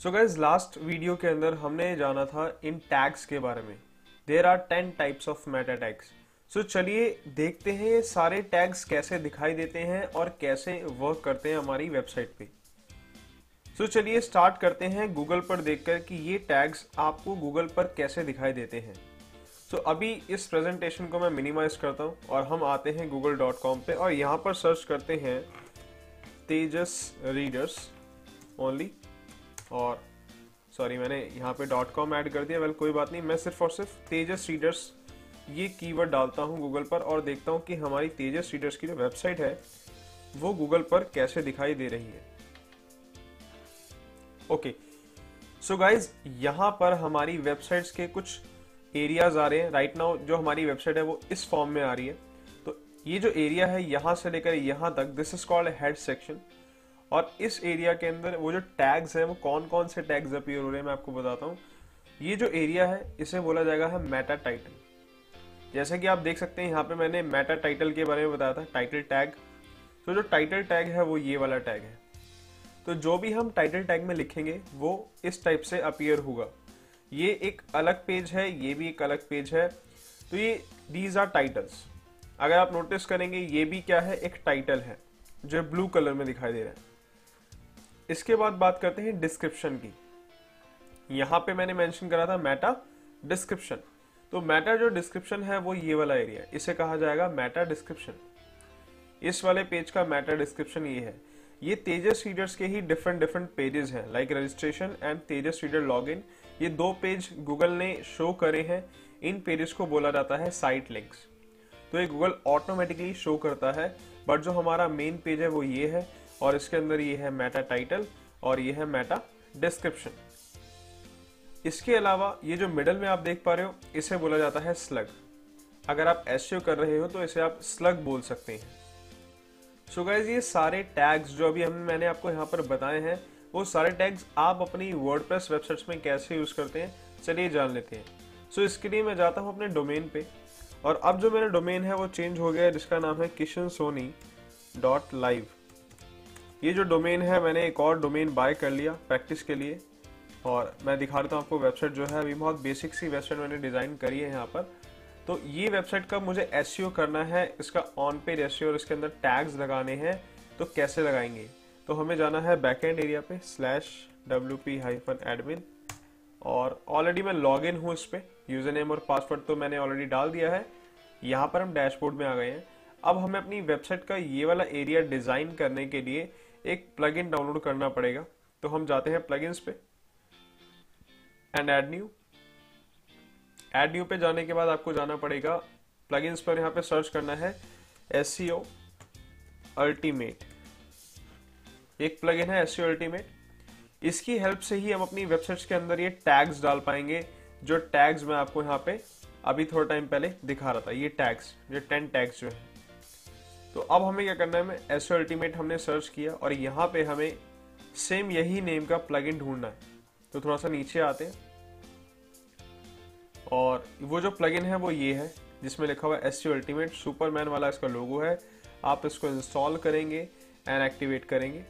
So guys last video के अंदर हमने जाना था इन टैग्स के बारे में। There are ten types of meta tags so चलिए देखते हैं ये सारे टैग्स कैसे दिखाई देते हैं और कैसे वर्क करते हैं हमारी वेबसाइट पे। सो so, चलिए स्टार्ट करते हैं गूगल पर देखकर कि ये टैग्स आपको गूगल पर कैसे दिखाई देते हैं। सो so, अभी इस प्रेजेंटेशन को मैं मिनिमाइज करता हूँ और हम आते हैं गूगल डॉट कॉम पर और यहाँ पर सर्च करते हैं तेजस रीडर्स ओनली और सॉरी मैंने यहाँ पे डॉट कॉम ऐड कर दिया। वेल कोई बात नहीं, मैं सिर्फ़ और सिर्फ़ तेजस रीडर्स ये कीवर्ड डालता हूँ गूगल पर और देखता हूँ कि हमारी तेजस रीडर्स की जो वेबसाइट है, वो गूगल पर कैसे दिखाई दे रही है। ओके सो गाइज़ यहाँ पर हमारी वेबसाइट्स के कुछ एरियाज़ आ रहे हैं। राइट right नाउ जो हमारी वेबसाइट है, वो इस फॉर्म में आ रही है। तो ये जो एरिया है, यहाँ से लेकर यहाँ तक this is called head section और इस एरिया के अंदर वो जो टैग्स हैं, वो कौन कौन से टैग्स अपीयर हो रहे हैं मैं आपको बताता हूँ। ये जो एरिया है, इसे बोला जाएगा है मेटा टाइटल जैसे कि आप देख सकते हैं, यहाँ पे मैंने मेटा टाइटल के बारे में बताया था टाइटल टैग तो जो टाइटल टैग है, वो ये वाला टैग है। तो जो भी हम टाइटल टैग में लिखेंगे, वो इस टाइप से अपीयर होगा। ये एक अलग पेज है, ये भी एक अलग पेज है। तो ये दीज आर टाइटल्स अगर आप नोटिस करेंगे, ये भी क्या है, एक टाइटल है, जो ब्लू कलर में दिखाई दे रहा है। इसके बाद बात करते हैं डिस्क्रिप्शन की। यहाँ पे मैंने मेंशन करा था मेटा डिस्क्रिप्शन तो मेटा जो डिस्क्रिप्शन है, वो ये वाला एरिया इसे कहा जाएगा मेटा डिस्क्रिप्शन इस वाले पेज का मेटा डिस्क्रिप्शन ये है। ये तेजस रीडर्स के ही डिफरेंट डिफरेंट पेजेस हैं like registration and Tejas reader login ये दो पेज गूगल ने शो करे हैं। इन पेजेस को बोला जाता है साइट लिंक्स तो ये गूगल ऑटोमेटिकली शो करता है। बट जो हमारा मेन पेज है, वो ये है। और इसके अंदर ये है मेटा टाइटल और ये है मेटा डिस्क्रिप्शन इसके अलावा ये जो मिडल में आप देख पा रहे हो, इसे बोला जाता है स्लग अगर आप एस कर रहे हो तो इसे आप स्लग बोल सकते हैं। सो so गाइज़ ये सारे टैग्स जो अभी हम, मैंने आपको यहाँ पर बताए हैं, वो सारे टैग्स आप अपनी वर्डप्रेस वेबसाइट्स में कैसे यूज़ करते हैं, चलिए जान लेते हैं। सो so इसके लिए मैं जाता हूँ अपने डोमेन पे, और अब जो मेरा डोमेन है, वो चेंज हो गया है, जिसका नाम है किशन सोनी डॉट लाइव ये जो डोमेन है, मैंने एक और डोमेन बाय कर लिया प्रैक्टिस के लिए। और मैं दिखा देता हूँ आपको वेबसाइट जो है, अभी बहुत बेसिक सी वेबसाइट मैंने डिज़ाइन करी है यहाँ पर। तो ये वेबसाइट का मुझे एस e करना है, इसका ऑन पेज एस और इसके अंदर टैग्स लगाने हैं तो कैसे लगाएँगे? तो हमें जाना है बैक एंड एरिया पे slash W P hyphen admin और ऑलरेडी मैं लॉग इन हूँ इस पर यूज़र नेम और पासवर्ड तो मैंने ऑलरेडी डाल दिया है। यहाँ पर हम डैशबोर्ड में आ गए हैं। अब हमें अपनी वेबसाइट का ये वाला एरिया डिज़ाइन करने के लिए एक प्लगइन डाउनलोड करना पड़ेगा। तो हम जाते हैं प्लगइन्स पे। And add new add new पे जाने के बाद आपको जाना पड़ेगा। प्लगइन्स पर यहाँ पे सर्च करना है एस अल्टीमेट एक प्लगइन है एस अल्टीमेट इसकी हेल्प से ही हम अपनी वेबसाइट्स के अंदर ये टैग्स डाल पाएँगे, जो टैग्स मैं आपको यहाँ पे अभी थोड़ा टाइम पहले दिखा रहा था। ये टैग्स ये टेन टैग्स जो है। तो अब हमें क्या करना है एसओ अल्टीमेट हमने सर्च किया और यहाँ पे हमें सेम यही नेम का प्लगइन ढूंढना है। तो थोड़ा सा नीचे आते हैं। और वो जो प्लगइन है, वो ये है, जिसमें लिखा हुआ है एस अल्टीमेट सुपरमैन वाला इसका लोगो है। आप इसको इंस्टॉल करेंगे एंड एक्टिवेट करेंगे।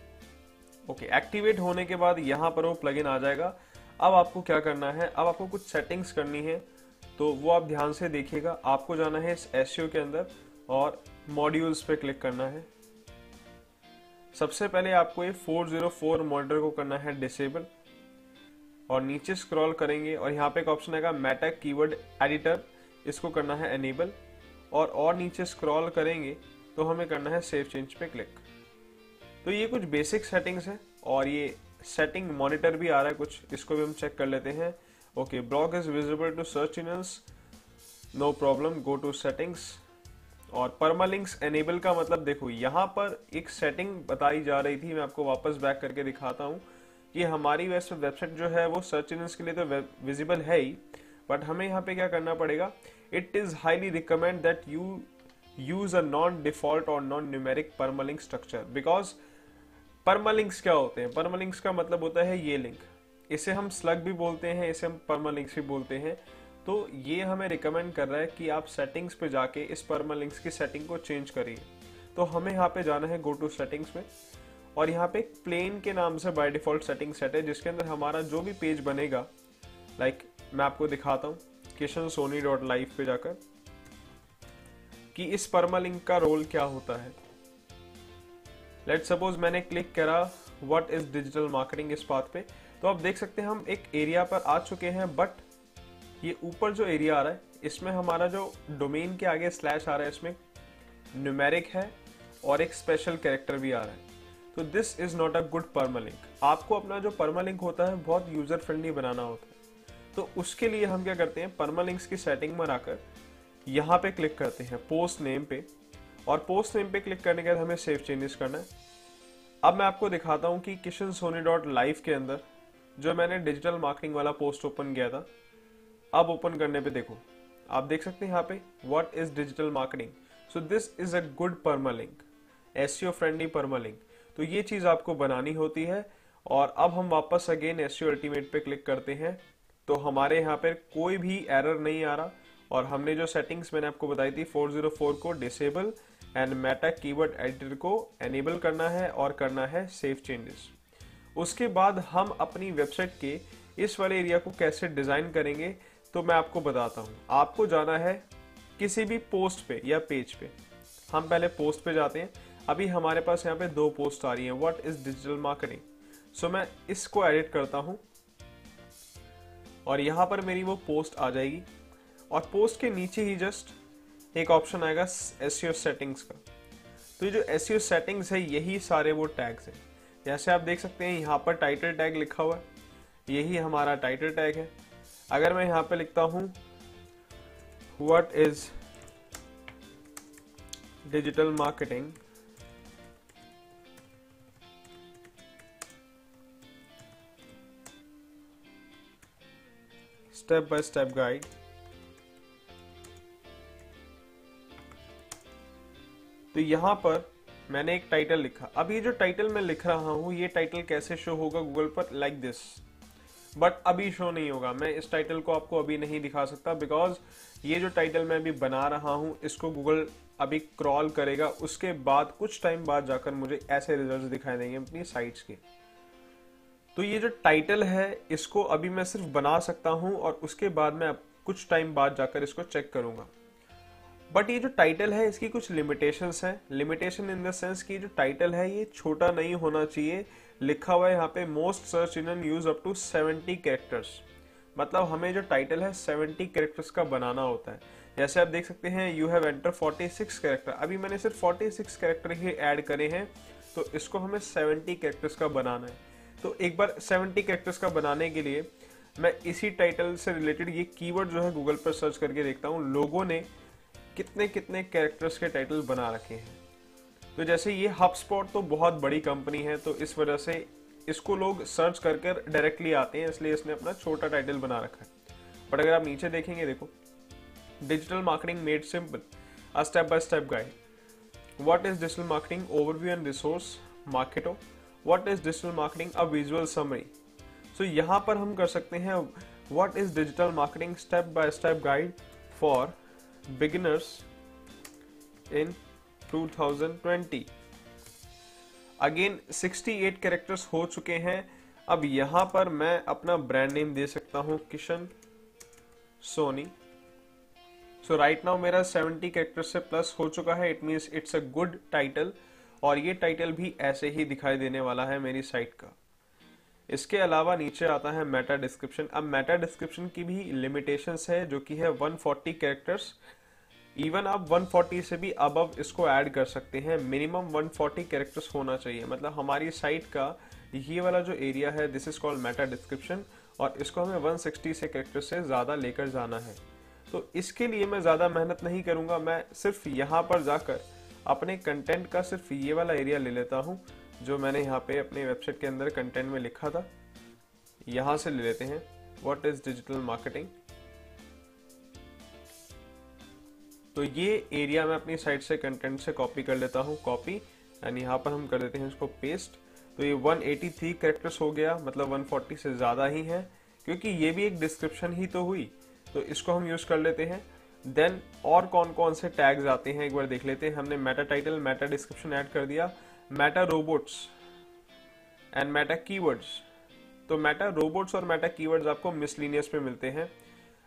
ओके एक्टिवेट होने के बाद यहाँ पर वो प्लगइन आ जाएगा। अब आपको क्या करना है, अब आपको कुछ सेटिंग्स करनी है तो वो आप ध्यान से देखिएगा। आपको जाना है इस एस के अंदर। और मॉड्यूल्स पे क्लिक करना है। सबसे पहले आपको ये 404 मॉनिटर को करना है डिसेबल और नीचे स्क्रॉल करेंगे और यहाँ पे एक ऑप्शन आएगा मेटा कीवर्ड एडिटर इसको करना है एनेबल और और नीचे स्क्रॉल करेंगे तो हमें करना है सेव चेंज पे क्लिक तो ये कुछ बेसिक सेटिंग्स है और ये सेटिंग मॉनिटर भी आ रहा है कुछ, इसको भी हम चेक कर लेते हैं। Okay blog is visible to search channels no problem go to settings और परमालिंक्स एनेबल का मतलब देखो, यहाँ पर एक सेटिंग बताई जा रही थी, मैं आपको वापस बैक करके दिखाता हूँ कि हमारी वैसे वेबसाइट जो है वो सर्च इंजन के लिए तो विजिबल है ही बट हमें यहाँ पे क्या करना पड़ेगा? It is highly recommend that you use a non default और non numeric permalink structure because permalinks क्या होते हैं? परमालिंक्स का मतलब होता है ये लिंक इसे हम स्लग भी बोलते हैं, इसे हम परमालिंक्स भी बोलते हैं। तो ये हमें रिकमेंड कर रहा है कि आप सेटिंग्स पे जाके इस परमालिंक्स की सेटिंग को चेंज करिए। तो हमें यहाँ पे जाना है गो टू सेटिंग्स में और यहाँ पे प्लेन के नाम से बाय डिफ़ॉल्ट सेटिंग सेट है जिसके अंदर हमारा जो भी पेज बनेगा लाइक like, मैं आपको दिखाता हूँ किशन सोनी डॉट लाइव पे जाकर कि इस परमालिंक का रोल क्या होता है। लेट सपोज़ मैंने क्लिक करा व्हाट इज़ डिजिटल मार्केटिंग इस बात पे तो आप देख सकते हैं हम एक एरिया पर आ चुके हैं बट ये ऊपर जो एरिया आ रहा है, इसमें हमारा जो डोमेन के आगे स्लैश आ रहा है, इसमें न्यूमेरिक है और एक स्पेशल कैरेक्टर भी आ रहा है। तो this is not a good permalink आपको अपना जो परमालिंक होता है, बहुत यूज़र फ्रेंडली बनाना होता है। तो उसके लिए हम क्या करते हैं परमालिंक्स की सेटिंग में आकर यहाँ पे क्लिक करते हैं पोस्ट नेम पे। और पोस्ट नेम पे क्लिक करने के बाद हमें सेव चेंजेस करना है। अब मैं आपको दिखाता हूँ कि किशन सोनी डॉट लाइव के अंदर जो मैंने डिजिटल मार्केटिंग वाला पोस्ट ओपन किया था अब ओपन करने पे देखो। आप देख सकते हैं यहाँ पे what is digital marketing so this is a good permalink SEO friendly permalink तो ये चीज़ आपको बनानी होती है और अब हम वापस अगेन एसईओ अल्टीमेट पे क्लिक करते हैं। तो हमारे यहाँ पे कोई भी एरर नहीं आ रहा और हमने जो सेटिंग्स मैंने आपको बताई थी 404 को disable and meta keyword editor को एनेबल करना है और करना है सेव चेंजेस उसके बाद हम अपनी वेबसाइट के इस वाले एरिया को कैसे डिज़ाइन करेंगे तो मैं आपको बताता हूँ। आपको जाना है किसी भी पोस्ट पे या पेज पे। हम पहले पोस्ट पे जाते हैं। अभी हमारे पास यहाँ पे दो पोस्ट आ रही हैं। What is digital marketing so मैं इसको एडिट करता हूँ। और यहाँ पर मेरी वो पोस्ट आ जाएगी। और पोस्ट के नीचे ही जस्ट एक ऑप्शन आएगा एस सेटिंग्स का। तो ये जो एस सेटिंग्स है, यही सारे वो टैग्स हैं। जैसे आप देख सकते हैं, यहाँ पर टाइटल टैग लिखा हुआ है। यही हमारा टाइटल टैग है। अगर मैं यहाँ पे लिखता हूँ what is digital marketing step by step guide तो यहाँ पर मैंने एक टाइटल लिखा। अब ये जो टाइटल मैं लिख रहा हूँ, ये टाइटल कैसे शो होगा गूगल पर? लाइक दिस बट अभी शो नहीं होगा। मैं इस टाइटल को आपको अभी नहीं दिखा सकता बिकॉज़ ये जो टाइटल मैं अभी बना रहा हूँ, इसको गूगल अभी क्रॉल करेगा। उसके बाद कुछ टाइम बाद जाकर मुझे ऐसे रिजल्ट्स दिखाई देंगे अपनी साइट्स के। तो ये जो टाइटल है, इसको अभी मैं सिर्फ़ बना सकता हूँ और उसके बाद मैं कुछ टाइम बाद जाकर इसको चेक करूँगा। बट ये जो टाइटल है, इसकी कुछ लिमिटेशंस है। लिमिटेशन इन द सेंस कि जो टाइटल है, ये छोटा नहीं होना चाहिए। लिखा हुआ है यहाँ पे most search in use up to 70 characters मतलब हमें जो टाइटल है 70 कैरेक्टर्स का बनाना होता है। जैसे आप देख सकते हैं यू हैव एंटर 46 कैरेक्टर अभी मैंने सिर्फ़ 46 कैरेक्टर ही ऐड करे हैं तो इसको हमें 70 कैरेक्टर्स का बनाना है। तो एक बार 70 कैरेक्टर्स का बनाने के लिए मैं इसी टाइटल से रिलेटेड ये कीवर्ड जो है गूगल पर सर्च करके देखता हूँ, लोगों ने कितने कितने कैरेक्टर्स के टाइटल बना रखे हैं। तो जैसे ये हब स्पॉट तो बहुत बड़ी कंपनी है तो इस वजह से इसको लोग सर्च करके डायरेक्टली आते हैं, इसलिए इसने अपना छोटा टाइटल बना रखा है। बट अगर आप नीचे देखेंगे, देखो digital marketing made simple a step by step guide what is digital marketing overview and resource Marketo what is digital marketing a visual summary so यहाँ पर हम कर सकते हैं what is digital marketing step by step guide for beginners in 2020 again 68 characters हो चुके हैं। अब यहाँ पर मैं अपना ब्रांड नेम दे सकता हूँ, Kishan, Soni. So right now मेरा 70 कैरेक्टर से प्लस हो चुका है। It means it's a good title और ये टाइटल भी ऐसे ही दिखाई देने वाला है मेरी साइट का। इसके अलावा नीचे आता है मेटा डिस्क्रिप्शन अब मेटा डिस्क्रिप्शन की भी लिमिटेशंस है, जो कि है 140 कैरेक्टर्स इवन आप 140 से भी अब इसको ऐड कर सकते हैं। मिनिमम 140 कैरेक्टर्स होना चाहिए। मतलब हमारी साइट का ये वाला जो एरिया है this is called meta description और इसको हमें 160 से कैरेक्टर से ज़्यादा लेकर जाना है। तो इसके लिए मैं ज़्यादा मेहनत नहीं करूँगा। मैं सिर्फ़ यहाँ पर जाकर अपने कंटेंट का सिर्फ़ ये वाला एरिया ले लेता हूँ, जो मैंने यहाँ पे अपने वेबसाइट के अंदर कंटेंट में लिखा था। यहाँ से ले लेते हैं। वॉट इज़ डिजिटल मार्केटिंग तो ये एरिया मैं अपनी साइट से कंटेंट से कॉपी कर लेता हूँ कॉपी एंड यहाँ पर हम कर देते हैं इसको पेस्ट तो ये 183 कैरेक्टर्स हो गया मतलब 140 से ज़्यादा ही है, क्योंकि ये भी एक डिस्क्रिप्शन ही तो हुई। तो इसको हम यूज़ कर लेते हैं। देन और कौन कौन से टैग्स आते हैं, एक बार देख लेते हैं। हमने meta title meta description add कर दिया। Meta robots and meta keywords तो मेटा रोबोट्स और मेटा कीवर्ड्स आपको मिसलिनियस पे मिलते हैं।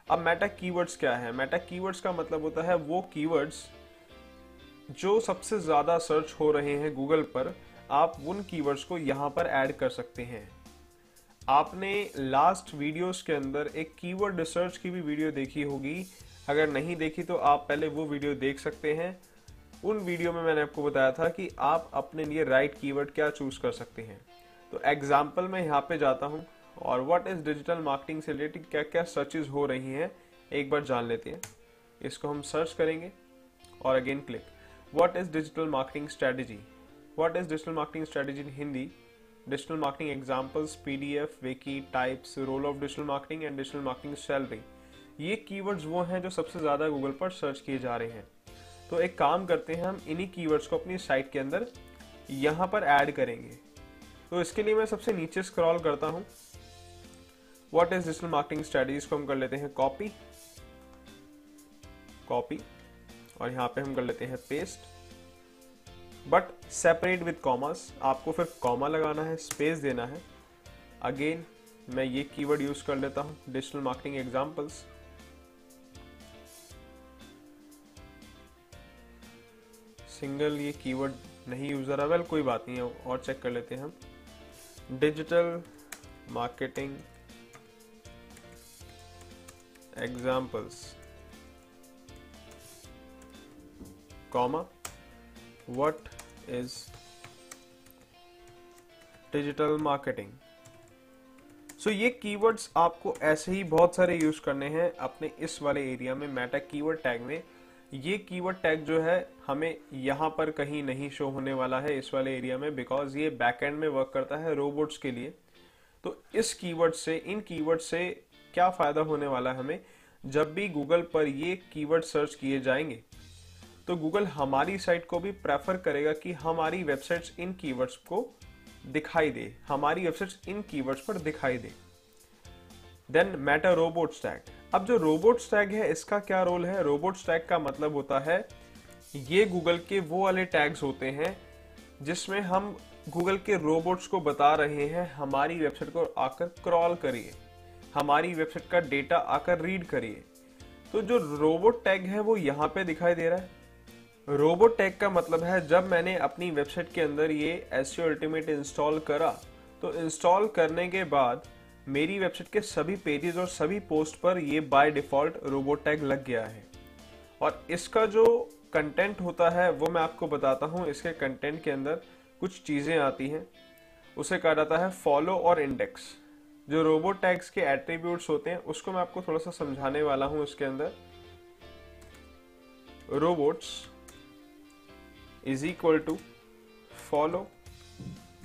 अब मेटा कीवर्ड्स क्या है? मेटा कीवर्ड्स का मतलब होता है वो कीवर्ड्स जो सबसे ज़्यादा सर्च हो रहे हैं गूगल पर, आप उन कीवर्ड्स को यहाँ पर ऐड कर सकते हैं। आपने लास्ट वीडियोस के अंदर एक कीवर्ड रिसर्च की भी वीडियो देखी होगी। अगर नहीं देखी तो आप पहले वो वीडियो देख सकते हैं। उन वीडियो में मैंने आपको बताया था कि आप अपने लिए राइट कीवर्ड क्या चूज़ कर सकते हैं। तो एग्ज़ाम्पल मैं यहाँ पे जाता हूँ। और व्हाट इज़ डिजिटल मार्केटिंग से रिलेटेड क्या क्या सर्चेज हो रही हैं, एक बार जान लेते हैं। इसको हम सर्च करेंगे और again click what is digital marketing strategy what is digital marketing strategy in Hindi digital marketing examples P D F wiki types role of digital marketing and digital marketing salary ये keywords वो हैं जो सबसे ज़्यादा Google पर search किए जा रहे हैं। तो एक काम करते हैं, हम इन्हीं कीवर्ड्स को अपनी साइट के अंदर यहाँ पर ऐड करेंगे। तो इसके लिए मैं सबसे नीचे स्क्रॉल करता हूँ। What is digital marketing strategies को हम कर लेते हैं कॉपी कॉपी और यहाँ पे हम कर लेते हैं paste but separate with commas आपको फिर कॉमा लगाना है स्पेस देना है. अगेन मैं ये कीवर्ड यूज़ कर लेता हूँ डिजिटल मार्केटिंग एग्जाम्पल्स सिंगल ये कीवर्ड नहीं यूज़ रहा वेल कोई बात नहीं है और चेक कर लेते हैं हम. Digital marketing examples comma what is digital marketing so ये कीवर्ड्स आपको ऐसे ही बहुत सारे यूज़ करने हैं अपने इस वाले एरिया में मेटा कीवर्ड टैग में। ये कीवर्ड टैग जो है हमें यहाँ पर कहीं नहीं शो होने वाला है इस वाले एरिया में बिकॉज़ ये बैकएंड में वर्क करता है रोबोट्स के लिए। तो इस कीवर्ड से, इन कीवर्ड से क्या फ़ायदा होने वाला है हमें जब भी गूगल पर ये कीवर्ड सर्च किए जाएँगे? तो गूगल हमारी साइट को भी प्रेफर करेगा कि हमारी वेबसाइट्स इन कीवर्ड्स को दिखाई दे। हमारी वेबसाइट्स इन कीवर्ड्स पर दिखाई दे। देन मेटा रोबोट टैग अब जो रोबोट टैग है, इसका क्या रोल है? रोबोट टैग का मतलब होता है, ये गूगल के वो वाले टैग्स होते हैं, जिसमें हम गूगल के रोबोट्स को बता रहे हैं, हमारी वेबसाइट को आकर क्रॉल करिए। हमारी वेबसाइट का डेटा आकर रीड करिए। तो जो रोबोट टैग है वो यहाँ पे दिखाई दे रहा है। रोबोट टैग का मतलब है जब मैंने अपनी वेबसाइट के अंदर ये एस अल्टीमेट इंस्टॉल करा तो इंस्टॉल करने के बाद मेरी वेबसाइट के सभी पेजेस और सभी पोस्ट पर ये बाय डिफ़ॉल्ट रोबोट टैग लग गया है। और इसका जो कंटेंट होता है, वो मैं आपको बताता हूँ। इसके कंटेंट के अंदर कुछ चीज़ें आती हैं। उसे कहा जाता है फॉलो और इंडेक्स जो रोबोट टैग्स के एट्रीब्यूट्स होते हैं, उसको मैं आपको थोड़ा सा समझाने वाला हूँ इसके अंदर। Robots is equal to follow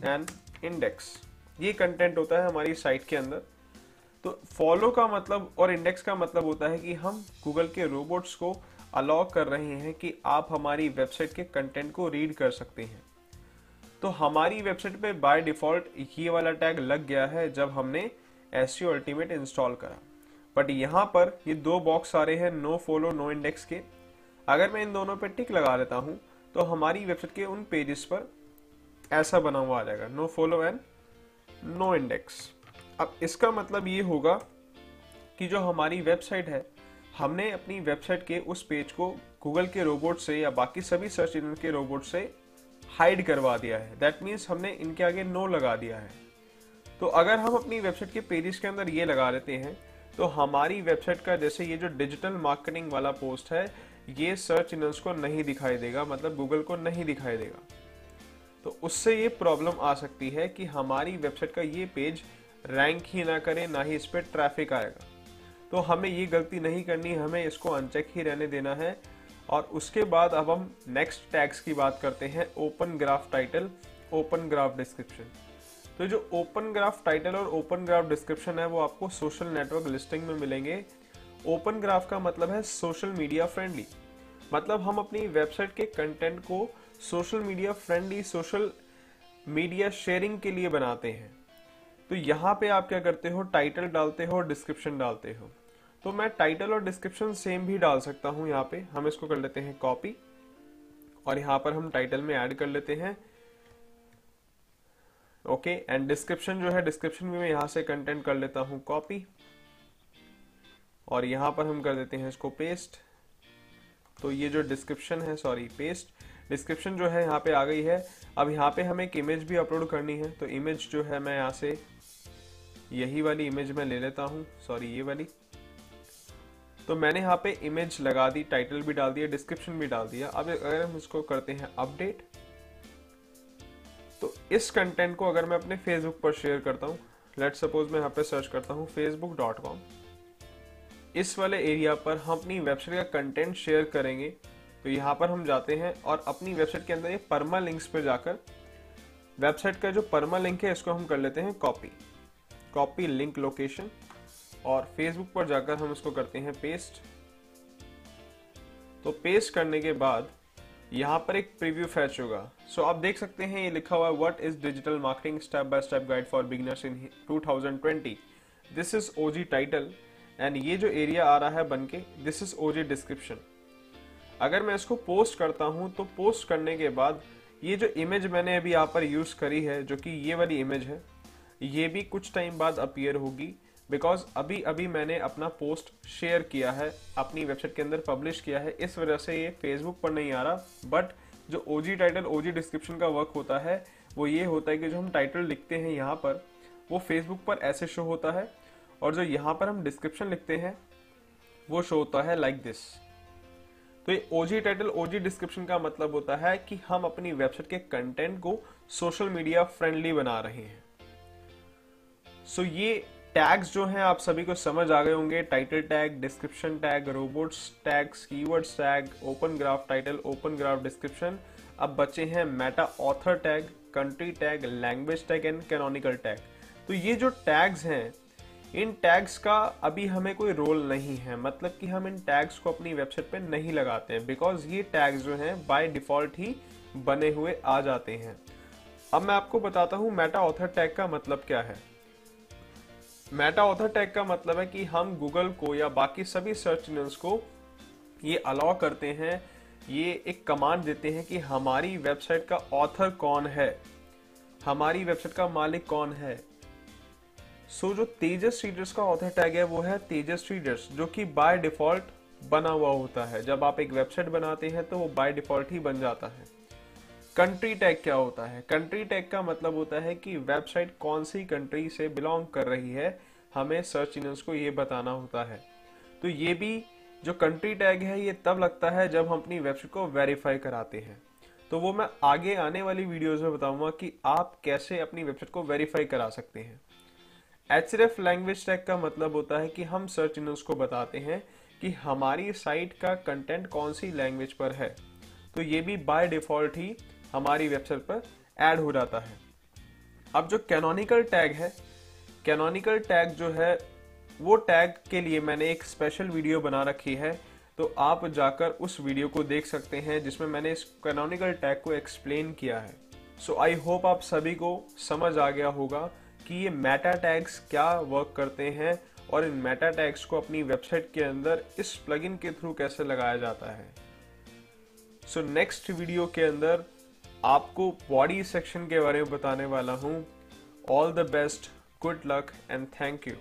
and index ये कंटेंट होता है हमारी साइट के अंदर। तो फॉलो का मतलब और इंडेक्स का मतलब होता है कि हम गूगल के रोबोट्स को अलाउ कर रहे हैं कि आप हमारी वेबसाइट के कंटेंट को रीड कर सकते हैं। तो हमारी वेबसाइट पे बाय डिफ़ॉल्ट ये वाला टैग लग गया है जब हमने एस अल्टीमेट इंस्टॉल करा। बट यहाँ पर ये दो बॉक्स आ रहे हैं नो फॉलो नो इंडेक्स के। अगर मैं इन दोनों पे टिक लगा देता हूँ तो हमारी वेबसाइट के उन पेजेस पर ऐसा बना हुआ आ जाएगा no follow and no index अब इसका मतलब ये होगा कि जो हमारी वेबसाइट है, हमने अपनी वेबसाइट के उस पेज को गूगल के रोबोट से या बाकी सभी सर्च इंजन के रोबोट से हाइड करवा दिया है। दैट मीन्स हमने इनके आगे नो लगा दिया है। तो अगर हम अपनी वेबसाइट के पेजेस के अंदर ये लगा लेते हैं तो हमारी वेबसाइट का जैसे ये जो डिजिटल मार्केटिंग वाला पोस्ट है, ये सर्च इंजन को नहीं दिखाई देगा मतलब गूगल को नहीं दिखाई देगा। तो उससे ये प्रॉब्लम आ सकती है कि हमारी वेबसाइट का ये पेज रैंक ही ना करे, ना ही इस पर ट्रैफ़िक आएगा। तो हमें ये गलती नहीं करनी, हमें इसको अनचेक ही रहने देना है। और उसके बाद अब हम नेक्स्ट टैग्स की बात करते हैं open graph title open graph description तो जो ओपन ग्राफ टाइटल और ओपन ग्राफ डिस्क्रिप्शन है, वो आपको सोशल नेटवर्क लिस्टिंग में मिलेंगे। ओपन ग्राफ का मतलब है सोशल मीडिया फ्रेंडली मतलब हम अपनी वेबसाइट के कंटेंट को social media friendly social media sharing के लिए बनाते हैं। तो यहाँ पे आप क्या करते हो? टाइटल डालते हो और डिस्क्रिप्शन डालते हो। तो मैं टाइटल और डिस्क्रिप्शन सेम भी डाल सकता हूँ यहाँ पे। हम इसको कर लेते हैं कॉपी और यहाँ पर हम टाइटल में ऐड कर लेते हैं। ओके एंड डिस्क्रिप्शन जो है डिस्क्रिप्शन भी मैं यहाँ से कंटेंट कर लेता हूँ कॉपी और यहाँ पर हम कर देते हैं इसको पेस्ट तो ये जो डिस्क्रिप्शन है सॉरी पेस्ट डिस्क्रिप्शन जो है, यहाँ पे आ गई है। अब यहाँ पे हमें एक इमेज भी अपलोड करनी है। तो इमेज जो है, मैं यहाँ से यही वाली इमेज मैं ले लेता हूँ। सॉरी ये वाली। तो मैंने यहाँ पे इमेज लगा दी टाइटल भी डाल दिया डिस्क्रिप्शन भी डाल दिया। अब अगर हम इसको करते हैं अपडेट तो इस कंटेंट को अगर मैं अपने फेसबुक पर शेयर करता हूँ लेट सपोज़ मैं यहाँ पे सर्च करता हूँ फेसबुक डॉट कॉम इस वाले एरिया पर हम अपनी वेबसाइट का कंटेंट शेयर करेंगे तो यहाँ पर हम जाते हैं और अपनी वेबसाइट के अंदर ये परमा लिंक्स पर जाकर वेबसाइट का जो परमा लिंक है, इसको हम कर लेते हैं कॉपी कॉपी लिंक लोकेशन और फेसबुक पर जाकर हम इसको करते हैं पेस्ट तो पेस्ट करने के बाद यहाँ पर एक प्रीव्यू फैच होगा। सो आप देख सकते हैं ये लिखा हुआ है what is digital marketing step by step guide for beginners in 2020 this is OG title and ये जो एरिया आ रहा है बनके दिस इज़ ओजी डिस्क्रिप्शन अगर मैं इसको पोस्ट करता हूँ तो पोस्ट करने के बाद ये जो इमेज मैंने अभी यहाँ पर यूज़ करी है, जो कि ये वाली इमेज है, ये भी कुछ टाइम बाद अपियर होगी। बिकॉज़ अभी अभी मैंने अपना पोस्ट शेयर किया है, अपनी वेबसाइट के अंदर पब्लिश किया है, इस वजह से ये फेसबुक पर नहीं आ रहा। बट जो O G title O G description का वर्क होता है, वो ये होता है कि जो हम टाइटल लिखते हैं यहाँ पर, वो फेसबुक पर ऐसे शो होता है। और जो यहाँ पर हम डिस्क्रिप्शन लिखते हैं, वो शो होता है लाइक like दिस तो ये ओजी टाइटल ओजी डिस्क्रिप्शन का मतलब होता है कि हम अपनी वेबसाइट के कंटेंट को सोशल मीडिया फ्रेंडली बना रहे हैं। सो so ये टैग्स जो हैं, आप सभी को समझ आ गए होंगे। Title tag description tag robots tags keywords tag open graph title open graph description अब बचे हैं meta author tag country tag language tag and canonical tag तो ये जो टैग्स हैं, इन टैग्स का अभी हमें कोई रोल नहीं है। मतलब कि हम इन टैग्स को अपनी वेबसाइट पे नहीं लगाते हैं। बिकॉज़ ये टैग्स जो हैं बाय डिफ़ॉल्ट ही बने हुए आ जाते हैं। अब मैं आपको बताता हूँ मेटा ऑथर टैग का मतलब क्या है। मेटा ऑथर टैग का मतलब है कि हम गूगल को या बाकी सभी सर्च इंजन को ये अलाउ करते हैं ये एक कमांड देते हैं कि हमारी वेबसाइट का ऑथर कौन है? हमारी वेबसाइट का मालिक कौन है? सो so, जो तेजस रीडर्स का ऑथर टैग है वो है तेजस रीडर्स जो कि बाय डिफ़ॉल्ट बना हुआ होता है। जब आप एक वेबसाइट बनाते हैं तो वो बाय डिफ़ॉल्ट ही बन जाता है। कंट्री टैग क्या होता है? कंट्री टैग का मतलब होता है कि वेबसाइट कौन सी कंट्री से बिलोंग कर रही है, हमें सर्च इंजन को ये बताना होता है। तो ये भी जो कंट्री टैग है, ये तब लगता है जब हम अपनी वेबसाइट को वेरीफाई कराते हैं। तो वो मैं आगे आने वाली वीडियोस में बताऊँगा कि आप कैसे अपनी वेबसाइट को वेरीफाई करा सकते हैं। एच लैंग्वेज टैग का मतलब होता है कि हम सर्च इंजन को बताते हैं कि हमारी साइट का कंटेंट कौन सी लैंग्वेज पर है। तो ये भी बाय डिफ़ॉल्ट ही हमारी वेबसाइट पर ऐड हो जाता है। अब जो कैनोनिकल टैग है कैनोनिकल टैग जो है, वो टैग के लिए मैंने एक स्पेशल वीडियो बना रखी है। तो आप जाकर उस वीडियो को देख सकते हैं, जिसमें मैंने इस कैनोनिकल टैग को एक्सप्लेन किया है। सो आई होप आप सभी को समझ आ गया होगा कि ये मेटा टैग्स क्या वर्क करते हैं और इन मेटा टैग्स को अपनी वेबसाइट के अंदर इस प्लगइन के थ्रू कैसे लगाया जाता है। सो नेक्स्ट वीडियो के अंदर आपको बॉडी सेक्शन के बारे में बताने वाला हूँ. All the best good luck and thank you